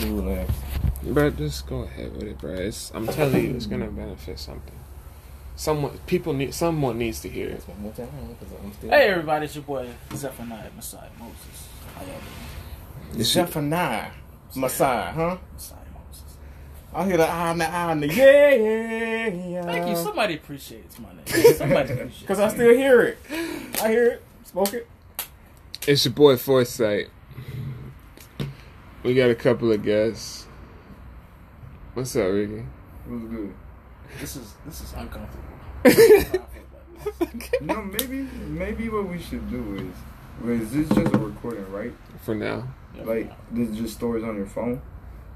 Who next? Bro, just go ahead with it, bro. It's, I'm telling you, it's gonna benefit something. Someone, people need, someone needs to hear it. One more time, because I'm still. Hey everybody, it's your boy Zephaniah Messiah Moses. How y'all doing? Zephaniah. Messiah, huh? Messiah Moses. I hear the ah and the ah and the yeah, yeah, yeah. Thank you. Somebody appreciates my name. Somebody appreciates. Because I still hear it. I hear it. Spoke it. It's your boy Foresight. We got a couple of guests. What's up, Ricky? It was good. This is this is uncomfortable. You know, maybe maybe what we should do is, well, is this just a recording, right? For now, Like this is just stories on your phone.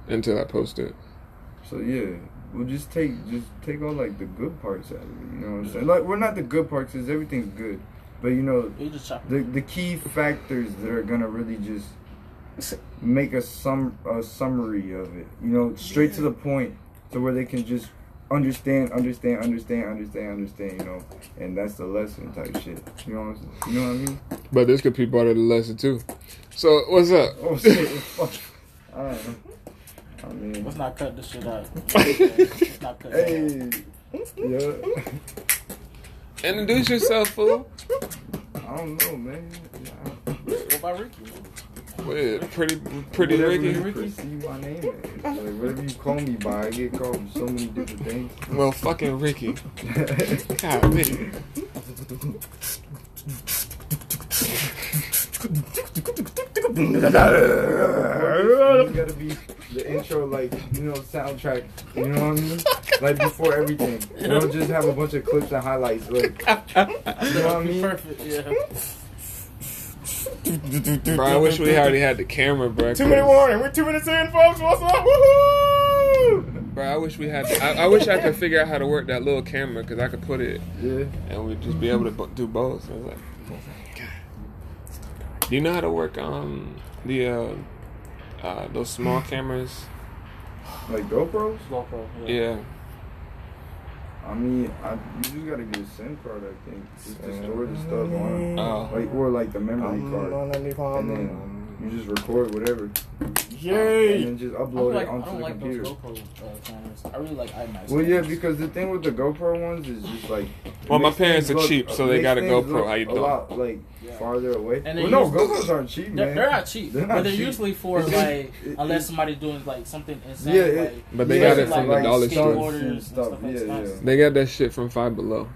until I post it. So yeah, we'll just take just take all like the good parts out of it. You know what I'm saying? Like we're not the good parts, cause everything's good, but you know You just the the key factors that are gonna really just make a sum a summary of it. You know, straight to the point, to where they can just understand, understand, understand, understand, understand. You know, and that's the lesson type shit. You know what I'm? You know what I mean? But this could be part of the lesson too. So what's up? Oh shit! fuck. I don't know. I mean, Let's not cut this shit out. Let's not cut it out. hey, yeah. Introduce yourself, fool. I don't know, man. What about Ricky? Wait, pretty, pretty Whatever Ricky. you perceive my name as. Like, whatever you call me by, I get called so many different things. Well, fucking Ricky. God, man. It's gotta be the intro, like, you know, soundtrack. You know what I mean? Like, before everything. You don't just have a bunch of clips and highlights. Like, you know what I mean? Perfect. Yeah. Bro, I wish we already had the camera, bro. Two minute warning. We're two minutes in, folks. What's up? Woohoo! Bro, I wish we had. I, I wish I could figure out how to work that little camera because I could put it Yeah. and we'd just be able to bo- do both. I was like, God. Do you know how to work um the uh, uh those small cameras? Like GoPros? GoPro. Yeah. I mean, I, you just gotta get a SIM card, I think, just to store the stuff on. Oh. Like, or like the memory card. on that new phone. And then you just record whatever. Yay! And then just upload like, it I onto don't the like those computer. GoPro uh, cameras. I really like iMax. Well, yeah, because the thing with the GoPro ones is just like. Well, my parents things are cheap, so they got a GoPro. look How you A doing? lot like Yeah. farther away. And they well, no, use- GoPros aren't cheap, They're, man. they're not cheap, They're not but they're cheap. usually for It's- like it- unless it- somebody's doing like something insane. Yeah, it- like, But they yeah, got it it's from the like dollar stunts store. skateboarders and and stuff. stuff Yeah, yeah. They got that shit from Five Below.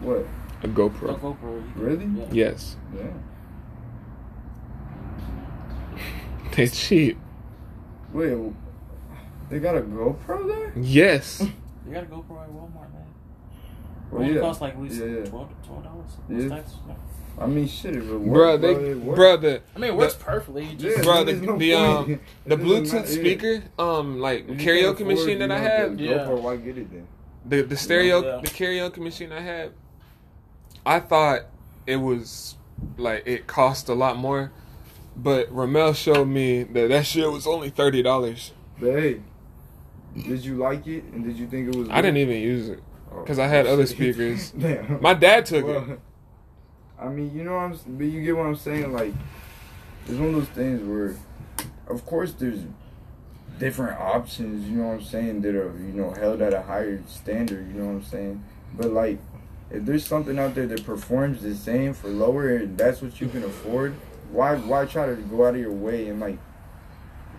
What? A GoPro. A GoPro. Really? Yes. Yeah. They cheap. Wait, they got a GoPro there? Yes. You got a GoPro at Walmart, man. Well, Only yeah. costs like at least Yeah, yeah. twelve dollars. Yeah. I mean, shit, if it works, Bro, they, it works. bro, the, I mean, it works perfectly. Just Yeah, Bro, the- no the, um, the doesn't Bluetooth yeah. speaker, um, like you karaoke machine that I have. the Yeah. GoPro, why get it then? the the stereo, Yeah. the karaoke machine I have. I thought it was like it cost a lot more, but Ramel showed me that that shit was only thirty dollars. But hey, did you like it and did you think it was? I didn't even use it Oh, because I had other speakers. Damn. My dad took it. I mean, you know what I'm, but you get what I'm saying. Like, it's one of those things where, of course, there's different options. You know what I'm saying that are you know held at a higher standard. You know what I'm saying. But like, if there's something out there that performs the same for lower, and that's what you can afford, why why try to go out of your way and like,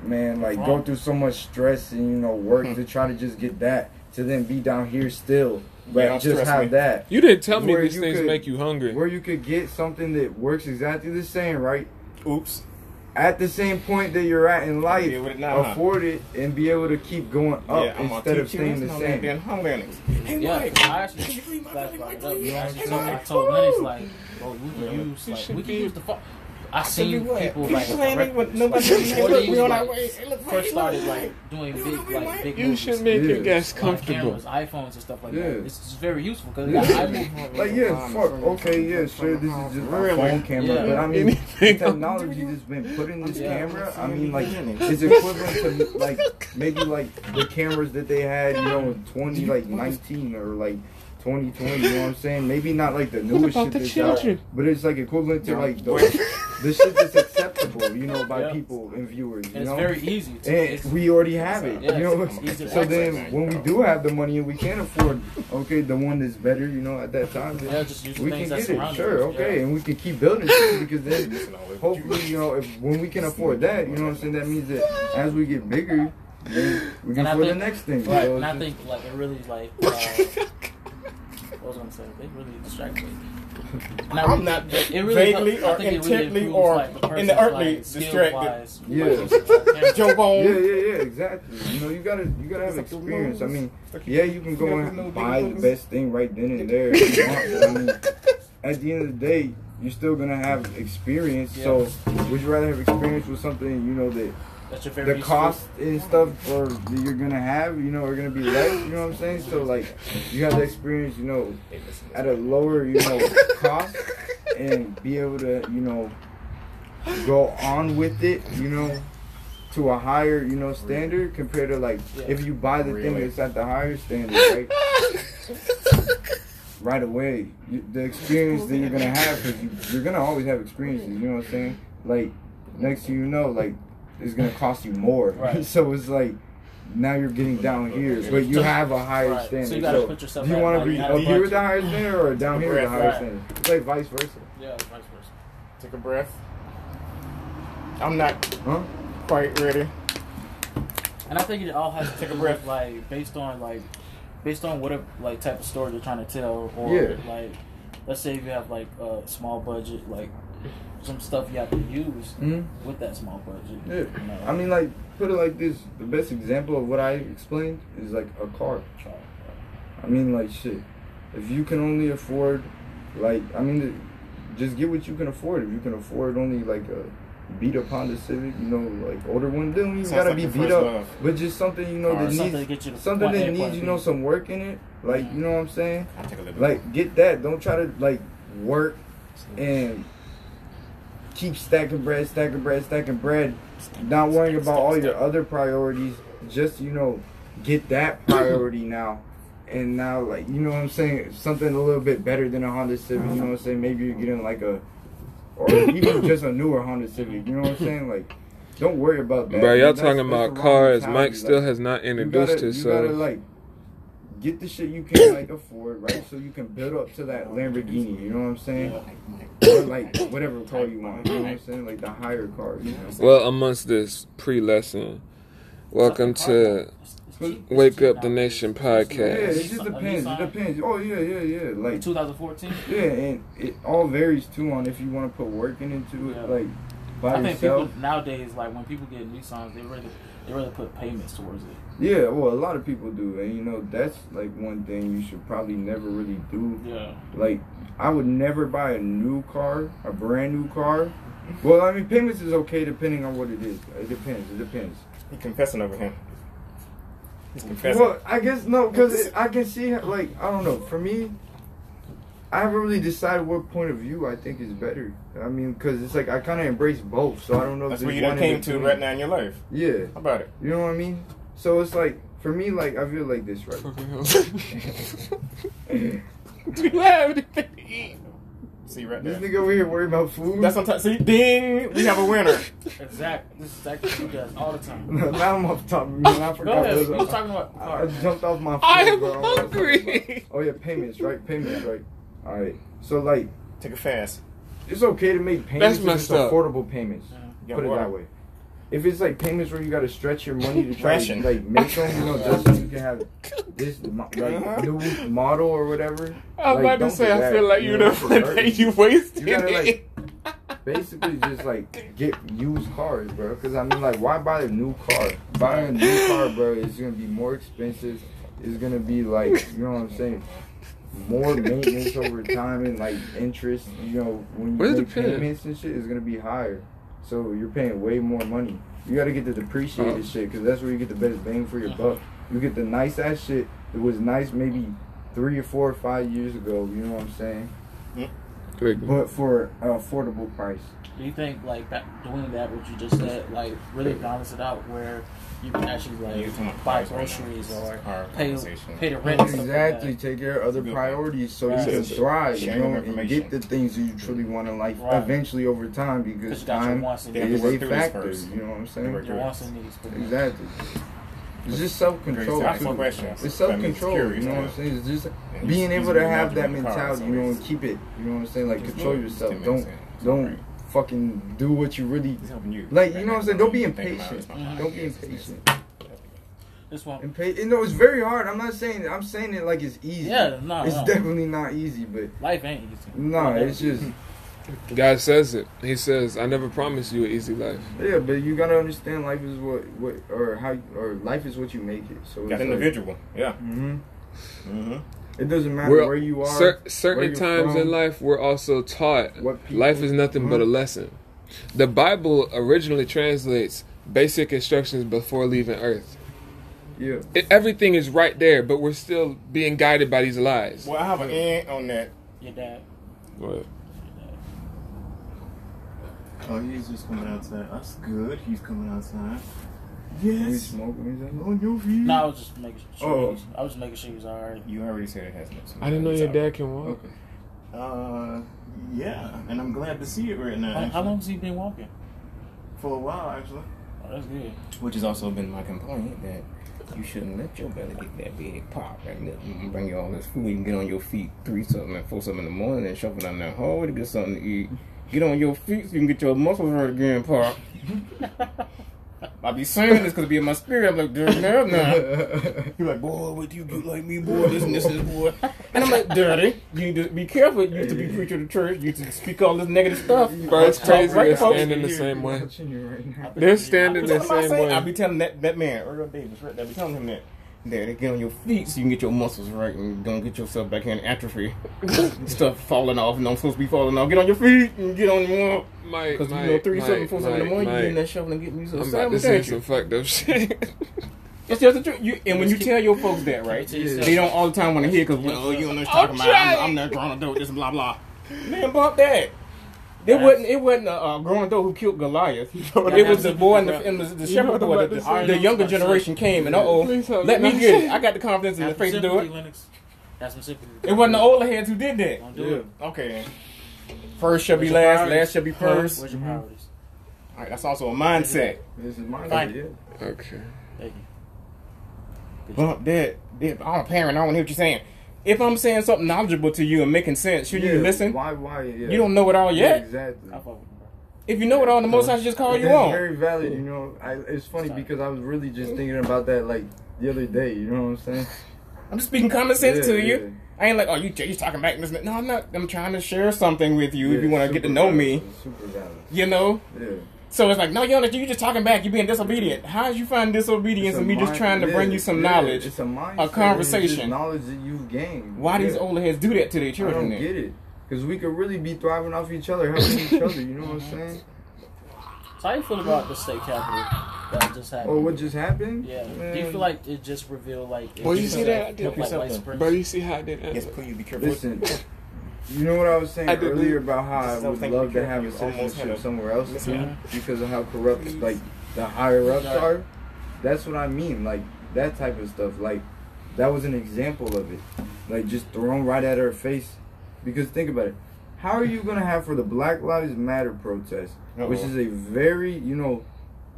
man, like go through so much stress and you know work Hmm. to try to just get that to then be down here still, but Yeah, just have me. that You didn't tell me these things could- make you hungry. where you could get something that works exactly the same, right? Oops. At the same point that you're at in life, it now, huh? afford it and be able to keep going up yeah, I'm gonna instead of staying the this, same. Then hunger Hey, Yeah, Mike. I actually Can you read my that's belly, brought Mike? it up. You know, Yes, I told, I told Lennox like, bro, we can use like we can use the phone. I Tell you seen what, people like playing with nobody. like, Hey, look, we on like, our way. Hey, first started like doing You big like big You should make your guests on comfortable. cameras, iPhones and stuff like Yeah. that. This is very useful because Yeah. I Like yeah, fuck. Okay, yeah, sure. This is just a Really? phone camera, Yeah. but I mean, technology that's been put in this Yeah. camera. I mean, like it's equivalent to like maybe like the cameras that they had, you know, in twenty like nineteen or like. 2020, you know what I'm saying? Maybe not like the newest about shit the that's children? out, but it's like equivalent to like the, the shit that's acceptable, you know, by Yeah. people and viewers. You And it's very easy to. and it's- we already have it. Yeah, you know, it's easy to so access. then when we do have the money and we can afford, okay, the one that's better, you know, at that time, then yeah, just use we can get it. Sure, us. okay, Yeah. and we can keep building shit because then hopefully, you know, if when we can afford that, you know what I'm saying, that means that as we get bigger, then we can And I afford the next thing. Right, So and I think like it really like. Uh, what was I gonna say? They really distract me. And I I'm not it really vaguely help- or think it really intently or like, the in the earthly like, distracted. skill-wise, Yeah. like, Joe Yeah, yeah, yeah, exactly. You know, you gotta you gotta have experience. I mean, yeah, you can go and buy the best thing right then and there if you want, but I mean, at the end of the day, you're still gonna have experience. So, would you rather have experience with something you know that That's your favorite the piece of cost and stuff or that you're gonna have, you know, are gonna be less. You know what I'm saying? So, like, you have the experience, you know, at a lower, you know, cost and be able to, you know, go on with it, you know, to a higher, you know, standard compared to like Yeah. if you buy the thing Really? that's at the higher standard, right? right away, you, the experience that you're gonna have, because you, you're gonna always have experiences. You know what I'm saying? Like next thing you know, like it's gonna cost you more. Right. so it's like now you're getting down here, but you have a higher Right. So standard. you gotta put yourself do you want to be at a up here with the higher standard or down here with the higher Right. standard? It's like vice versa. Yeah, vice versa. Take a breath. I'm not Huh? quite ready. And I think it all has to Take a breath. like based on like based on whatever like type of story you're trying to tell, or Yeah. like let's say if you have like a small budget, like some stuff you have to use hmm with that small budget. Yeah. You know? I mean, like, put it like this: the best example of what I explained is like a car. I mean, like, shit. If you can only afford, like, I mean, just get what you can afford. If you can afford only like a beat up Honda Civic, you know, like older one, then you Sounds gotta like be beat up. love. But just something you know Or that needs something to get you to something that needs you know some work in it. Like, you know what I'm saying? Take a. Like, get that. Don't try to like work and keep stacking bread, stacking bread, stacking bread. Not worrying about all your other priorities. Just you know, get that priority now. And now, like you know what I'm saying, something a little bit better than a Honda Civic. You know what I'm saying? Maybe you're getting like a, or even just a newer Honda Civic. You know what I'm saying? Like, don't worry about that. Bro, y'all talking about cars. Mike still Like, has not introduced gotta, you gotta himself. like get the shit you can like afford, right? So you can build up to that Lamborghini. You know what I'm saying? Or like whatever car you want. You know what I'm saying? Like the higher cars. You know? What well, amongst this pre-lesson, welcome to It's- it's cheap. It's Wake Up the now. Nation Yeah, podcast. it just depends. It depends. Oh yeah, yeah, yeah. Like 2014. yeah, and it all varies too on if you want to put working into it, like by I think yourself. people nowadays, like when people get Nissans, they really they really put payments towards it. Yeah, well, a lot of people do, and you know that's like one thing you should probably never really do. Yeah. Like, I would never buy a new car, a brand new car. Well, I mean, payments is okay depending on what it is. It depends. It depends. He's confessing over him. He's confessing. Well, I guess no, because I can see like I don't know. For me, I haven't really decided what point of view I think is better. I mean, because it's like I kind of embrace both, so I don't know. That's if where you one done in came to between. right now in your life. Yeah, How about it? you know what I mean. So it's like for me, like I feel like this, right? Do you have anything to eat? See right This there. nigga over here worried about food. That's on top. See, ding! We have a winner. Exactly. This is exactly what he does all the time. now I'm off top. Man, I Go forgot. ahead. what You I was talking about I cars. jumped off my. I am bro. was- hungry. Oh yeah, payments, right? Payments, right? All right. So like, Take a fast. it's okay to make payments. That's if it's messed up. affordable payments. Yeah. Put it water. that way. If it's like payments where you got to stretch your money to try Ration. to like make them, you know, just so you can have this like new model or whatever. I was Like, about to say, I that, feel like you you know, the for one dirty. that you wasted You gotta, like, Basically, just like get used cars, bro. Because I mean, like, why buy a new car? Buying a new car, bro, is gonna be more expensive. It's gonna be like, you know what I'm saying? More maintenance over time and like interest. You know, when you Where's the make payments and shit, is gonna be higher. So you're paying way more money. You gotta get the depreciated Oh. shit because that's where you get the best bang for your uh-huh. buck. You get the nice ass shit that was nice maybe three or four or five years ago. You know what I'm saying? Mm-hmm. Big. but for an affordable price. Do you think like that, doing that, what you just said, like really balance it out where you can actually like talking about buy price right groceries or pay conversation. pay the rent? and like Exactly. Take care of other priorities so Right. you can thrive, you know, and get the things that you truly want in life Right. eventually over time Because because you got your time wants and You have to is a factor. You know what I'm saying? Your wants and needs. Exactly. It's just self control. Ask too. some questions. It's self control. You know what I'm saying? It's just Yeah, being he's- able he's to have that doing the car, mentality, you know, and keep it. You know what I'm saying? Like Just control yourself. Don't don't Right. fucking do what you really He's helping you. like. You know what I'm saying? Don't be You think about impatient. Don't be impatient. This one. Impa- you know, it's very hard. I'm not saying I'm saying it like it's easy. Yeah, no, it's no. definitely not easy, but Life ain't easy. no, it's just God says it. He says, "I never promised you an easy life." yeah. But you gotta understand, life is what what or how or life is what you make it. So it's individual. Yeah. hmm Mm-hmm. It doesn't matter We're- where you are. cer- certain times from, in life, we're also taught What people- life is nothing but a lesson. The Bible originally translates basic instructions before leaving Earth. Yeah. It, everything is right there, but we're still being guided by these lies. Well, I have an end on that. Your dad. What? Oh, he's just coming outside. That's good. He's coming outside. We Yes. smoke when we On your feet. No, I was just making sure. Oh. he was, I was just making sure he was alright. You already said it has no. I didn't know your dad can walk. Okay. Uh, yeah, and I'm glad to see it right now. How, how long has he been walking? For a while, actually. Oh, that's good. Which has also been my complaint that you shouldn't let your belly get that big pop and let you bring you all this food. You can get on your feet three something and four something in the morning and shuffle down that hallway to get something to eat. Get on your feet so you can get your muscles hurt again, pop. I be saying this because it be in my spirit. I'm like, dirty now, now. You're like, boy, what you get like me, boy? This and this is boy. And I'm like, dirty. You need to be careful. You used to be preacher of the church. You used to speak all this negative stuff. Bro, it's Talk crazy. right, They're standing the same way. Right. They're standing the That's what I'm same way. I way. be telling that, that man, Earl Davis, right? I be telling him that. There, to get on your feet so you can get your muscles right and don't get yourself back in atrophy. Stuff falling off and I'm supposed to be falling off. Get on your feet and get on your Mike, Because you know, three, Mike, something, four, something in the morning, you Mike. get in that shovel and get me some I'm about to sandwich, say ain't some you? fucked up shit. It's just the truth. You, and when you tell your folks that, right? Keep it to yourself. They don't all the time want to hear because, well, you know what I'm talking about. I'm, I'm not growing adult, this blah, blah. Man, bump that. It wasn't. It wasn't a uh, growing adult who killed Goliath. It was the boy and the, and the, the shepherd boy. about The, the younger generation came and uh oh, let me. me get it. I got the confidence in the Have face some to do it. Lennox. Have some sympathy. It wasn't the older heads who did that. Don't do it. Okay. First shall be Where's your last. priorities? Last shall be first. Where's your priorities? All right, that's also a mindset. This is my Fine. idea. okay. Thank you. Bump that. that- I'm a parent. I don't want to hear what you're saying. If I'm saying something knowledgeable to you and making sense, should you Yeah, listen? Why? Why? Yeah. You don't know it all Yeah, yet. exactly. I fuck with him, bro. If you know it all, the most I should just call you on. very valid. You know, I, it's funny because I was really just thinking about that like the other day. You know what I'm saying? I'm just speaking common sense Yeah, to you. I ain't like, oh, you you talking back. This, and no, I'm not. I'm trying to share something with you if you want to get to know valid. me. Super valid. You know. Yeah. So it's like, no, you you just talking back. You're being disobedient. How did you find disobedience It's a in me just trying to yeah, bring you some yeah, knowledge? It's a mindset. a conversation. It's knowledge that you've gained. Why yeah. these older heads do that to their children? I children? don't then? get it. Because we could really be thriving off each other, helping each other. You know what I'm saying? So how you feel about the state capitol that just happened? Or what just happened? Yeah. Man. Do you feel like it just revealed like? it Well, you see that? helped, like, Help white yourself, supremacy? Bro, you see how I did that? Yes, please be careful. Listen, you know what I was saying I earlier about how I would love to have a citizenship somewhere else Listen. because of how corrupt like the higher ups are. That's what I mean, like that type of stuff. Like that was an example of it, like just thrown right at her face. Because think about it, how are you gonna have for the Black Lives Matter protest, which Uh-oh. is a very you know,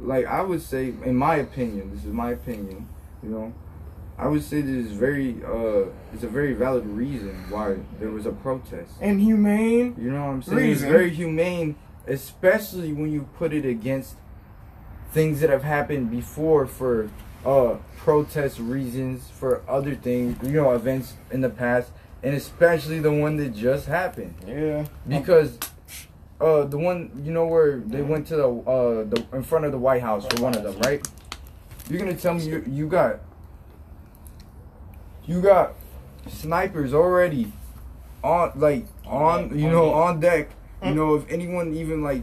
like I would say, in my opinion, this is my opinion, you know. I would say this is very, uh, it's a very valid reason why there was a protest. And humane. You know what I'm saying? Reason. It's very humane, especially when you put it against things that have happened before for uh protest reasons, for other things, you know, events in the past, and especially the one that just happened. Yeah. Because uh the one you know where they went to the uh the in front of the White House for one of them, right? You're gonna tell me you you got you got snipers already on like on deck, you on know deck. on deck. You know if anyone even like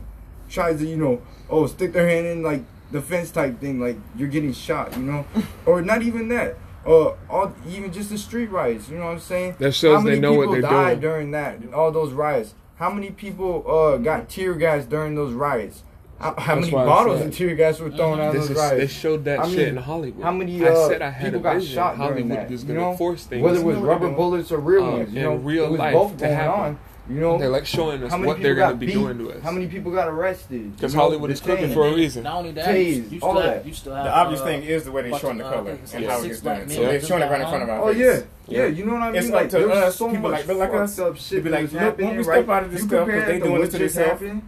tries to you know oh stick their hand in like the fence type thing like you're getting shot you know or not even that uh all even just the street riots you know what I'm saying That shows how many they know what they're died doing. during that all those riots how many people uh got tear gas during those riots? How, how That's many why I bottles said- of tear gas were thrown out of This those is, riots? they showed that I shit mean, in Hollywood. How many I uh, said I had people a got vision. shot during Hollywood that? was you gonna know, force things. whether it was You know what rubber doing. bullets or real Uh, ones. You in know, real it was life both to going happen. on. You know, They're like showing us what they're gonna be beat? doing to us. How many people got arrested? Because You know, Hollywood is cooking for a reason. Not only that, Tased, you all still that. you still have The obvious uh, thing is the way they're showing the color and it's how it's six gets black done. So they're showing it right in front of hung. our Oh face. yeah, yeah. Yeah. You know what I mean? It's like to us, so people much like- but like fucked us, up shit be like, that's look, when happening, we right? step out of this you stuff, compare 'cause they that doing what this to just themselves. happened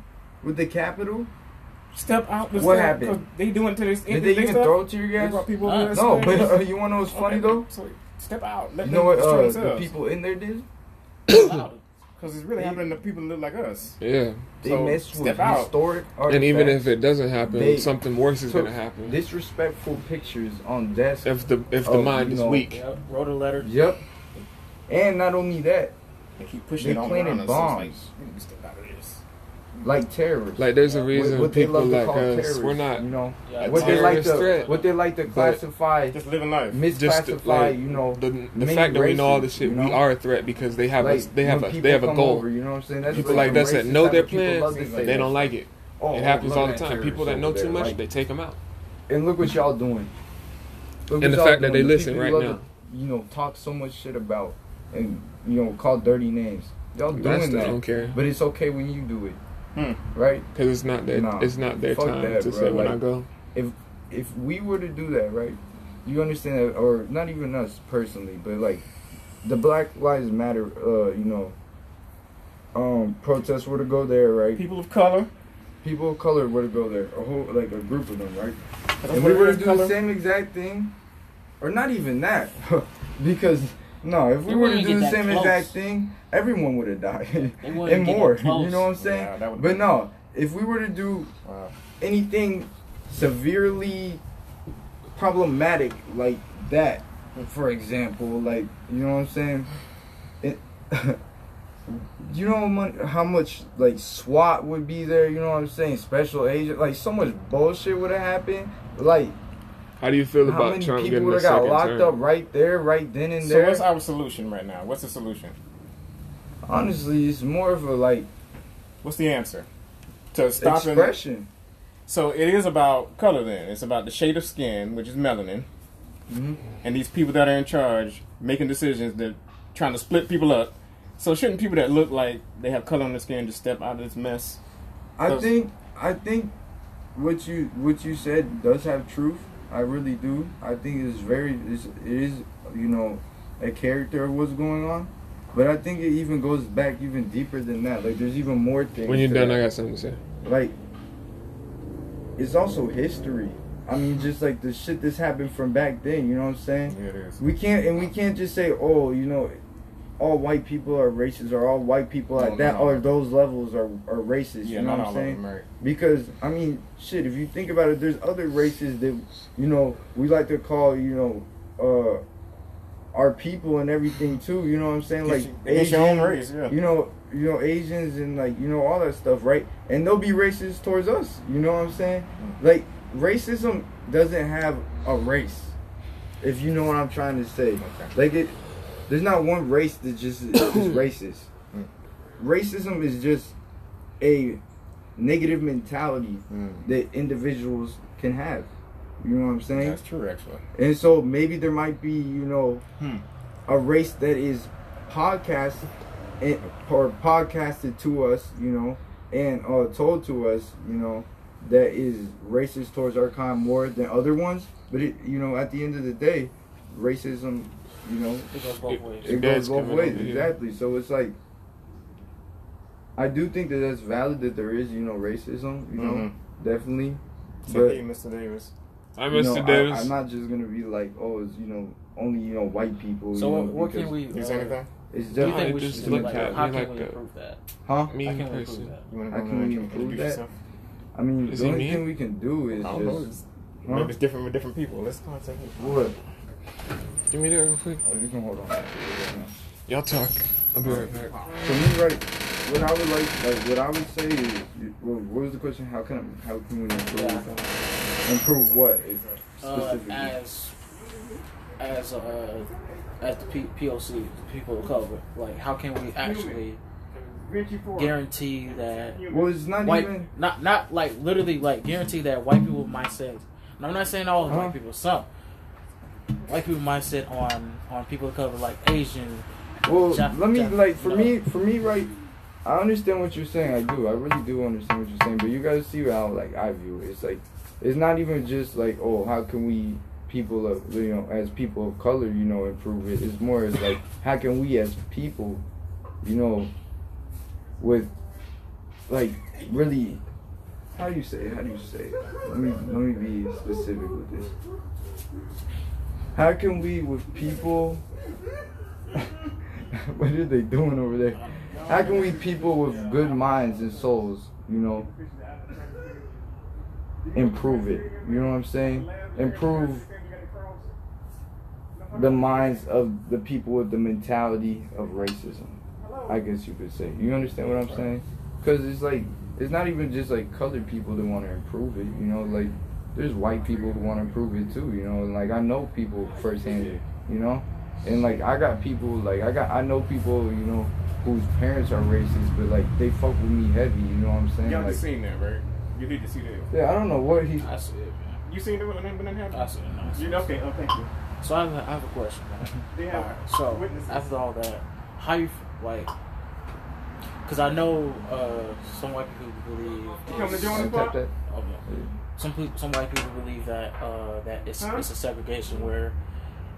with the Capitol. Step out the What stuff, happened? 'cause They doing to this. Did they even throw tear They gas? brought people Uh, No, but uh, you wanna know what's funny Okay, though? So step out. Let You know what uh, the people in there did? Because it's really happening to people that look like us. Yeah. They So, messed with step out. historic And even if it doesn't happen, They something worse is gonna happen. disrespectful pictures on desks. If the if the Oh, mind you is know, weak. Yep, wrote a letter. Yep. And not only that, They keep pushing They it on planted around us. so it's like, bombs. we need to step out of this. Like terrorists. Like there's a reason what they people love to like call us, we're not You know, Yeah, what they like to threat, what they like to classify, Just living life. just misclassify. like you know, the the many fact that we know all this shit, you we are a threat because they have like, a they have when a they have a goal. Over, you know what I'm saying? That's People like like the us that racist know type their of plans, love they don't like it. Oh, It happens all the time. People that know too much, they take them out. And look what y'all doing. Look And the fact that they listen people right you now. you know, talk so much shit about and you know call dirty names. Y'all That's doing the that, don't care but it's okay when you do it, Hmm. right? because it's not their Nah, it's not their fuck time that, to bro. say when I go. If if we were to do that, right? You understand that, or not even us personally, but like the Black Lives Matter, uh, you know, um, protests were to go there, right? People of color. People of color were to go there, a whole like a group of them, right? That's And we were to do color. the same exact thing, or not even that, because no, if we were to wouldn't do the same close. exact thing, everyone would have died and more. You know what I'm saying? Yeah, but no, if we were to do Wow. anything severely problematic like that, for example, like you know what I'm saying, it. You know how much like SWAT would be there. You know what I'm saying? Special agent, like so much bullshit would have happened. Like How do you feel how about many Trump people getting would a have got locked term? up right there, right then and there? So what's our solution right now? What's the solution? Honestly, it's more of a like What's the answer? To stop and expression. So it is about color then. It's about the shade of skin, which is melanin, Mhm. and these people that are in charge making decisions that trying to split people up. So shouldn't people that look like they have color on their skin just step out of this mess? I think I think what you what you said does have truth. I really do. I think it's very it's, it is you know a character of what's going on. But I think it even goes back even deeper than that. Like there's even more things. When you're done, that. I got something to say. like it's also history. I mean, just like the shit that's happened from back then. You know what I'm saying? Yeah, it is. We can't and we can't just say, oh, you know, all white people are racist or all white people No, at that no. or those levels are are racist. Yeah, you know what I'm saying? right? Because I mean, shit. If you think about it, there's other races that you know we like to call you know uh our people and everything too. You know what I'm saying? Like it's your own Asian, race, yeah. You know, you know Asians and like you know all that stuff, right? And they'll be racist towards us. You know what I'm saying? Mm. Like racism doesn't have a race. If you know what I'm trying to say, Okay. like it, there's not one race that just is racist. Mm. Racism is just a negative mentality Mm. that individuals can have. You know what I'm saying? That's true, actually. And so maybe there might be, you know, Hmm. a race that is podcast or podcasted to us, you know, and uh, told to us, you know, that is racist towards our kind more than other ones. But it, you know, at the end of the day, racism, you know, It goes both ways. it Dad's goes both ways. over here. Exactly. So it's like, I do think that that's valid that there is, you know, racism. You know, Mhm. definitely. But hey, Mr. Davis. I'm you Mr. know, Davis. I, am not just gonna be like, oh, it's you know only you know white people. So you know, what, what can we? You Uh, anything? It's what do you just, I think we just should look Like, at how can like we a- improve that? huh? me How in can we person. improve that? You want How to go can we and improve that? yourself? I mean, Is the only me? thing we can do is I know. just It's, huh? Maybe it's different with different people. Let's contact him. what? Give me that real quick. Oh, you can hold on. Y'all talk. I'll be right back. For me, right, what I would like, like, what I would say is, what, what was the question? How can how can we improve? Yeah. Improve what is Uh, specifically? as as uh as the P- POC, the people of color, like how can we actually guarantee that Well, it's not white, even. not not like literally like guarantee that white people mindset. And I'm not saying all Huh? white people, some white people mindset on on people of color like Asian. Well, Ja- let me ja- like for me, for me, right. I understand what you're saying. I do. I really do understand what you're saying. But you guys see how like I view it. It's like it's not even just like oh how can we people of you know as people of color you know improve it. It's more as like how can we as people, you know, with like really. How do you say it? How do you say it? Let me let me be specific with this. How can we with people what are they doing over there? How can we people with good minds and souls, you know, improve it? You know what I'm saying? Improve the minds of the people with the mentality of racism. I guess you could say. You understand what I'm saying? Because it's like it's not even just like colored people that want to improve it. You know, like there's white people who want to improve it too. You know, and like I know people firsthand. You know, and like I got people like I got I know people you know whose parents are racist, but like they fuck with me heavy. You know what I'm saying? Y'all Like, seen that, right? You need to see that. yeah, I don't know what he. I see it, man. You seen it when that when that I happened? see it. I see You know, okay, oh, thank you. So I have, a, I have a question, man. They have Alright, so witnesses. after all that, how you like? Because I know uh, some white people believe. You come to join the club? that. Okay. Some pe- some white people believe that uh, that it's, Huh? it's a segregation where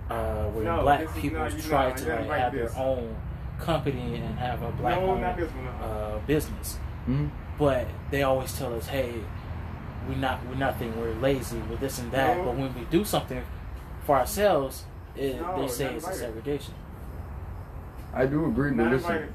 uh, where No, black people not- try not- to like, like have this. their own company and have a black No, owned not this one. uh, business, Mhm. but they always tell us, "Hey, we're not we're nothing. We're lazy. We're this and that." No. But when we do something for ourselves, it, No, they say not it's a invited. segregation. I do agree, but Not listen. invited.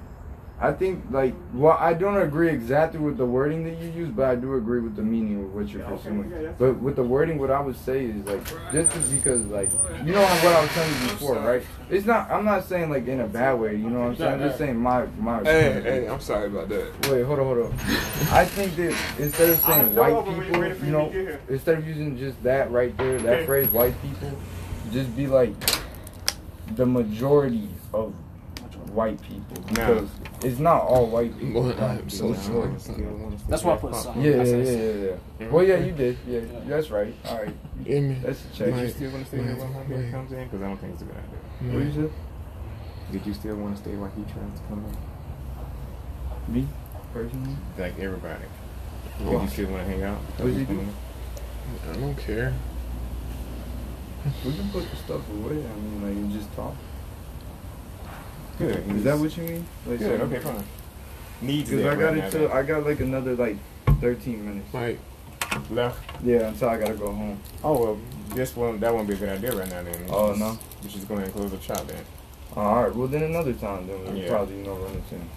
I think like well, I don't agree exactly with the wording that you use, but I do agree with the meaning of what you're Yeah, okay, pursuing. yeah, But with the wording, what I would say is like just is because like you know what I was telling you before, right? It's not. I'm not saying like in a bad way. You know what I'm saying? I'm just saying my my. Hey, hey, I'm sorry about that. Wait, hold on, hold on. I think that instead of saying white open when you're people, you know, instead of using just that right there, that Okay. phrase, white people, just be like the majority of white people Nah. because it's not all white people. Boy, Black I'm people. so. That's why I put some. Yeah, yeah, That's yeah, what I yeah, yeah. Well, yeah, you did. Yeah, that's right. All right, Give me. that's a Did check. you Right. still want to stay here while Right. homie comes in? Because I don't think it's a good idea. What you said? Did you still want to stay while he tries to come in? Me, personally. Like everybody. Did you still want to hang out? What'd you do? I don't care. We can put the stuff away. I mean, like, and just talk. Good. Is that what you mean? Like, Good. so- Okay, fine. Needs Because I got right now, until. I got like another like 13 minutes. Right. left. Yeah, until I gotta go home. Oh well, this one that won't be a good idea right now. Then. Oh, no? We should going to ahead close the shop then. All right. Well, then another time, then we'll Yeah. probably you know run into him.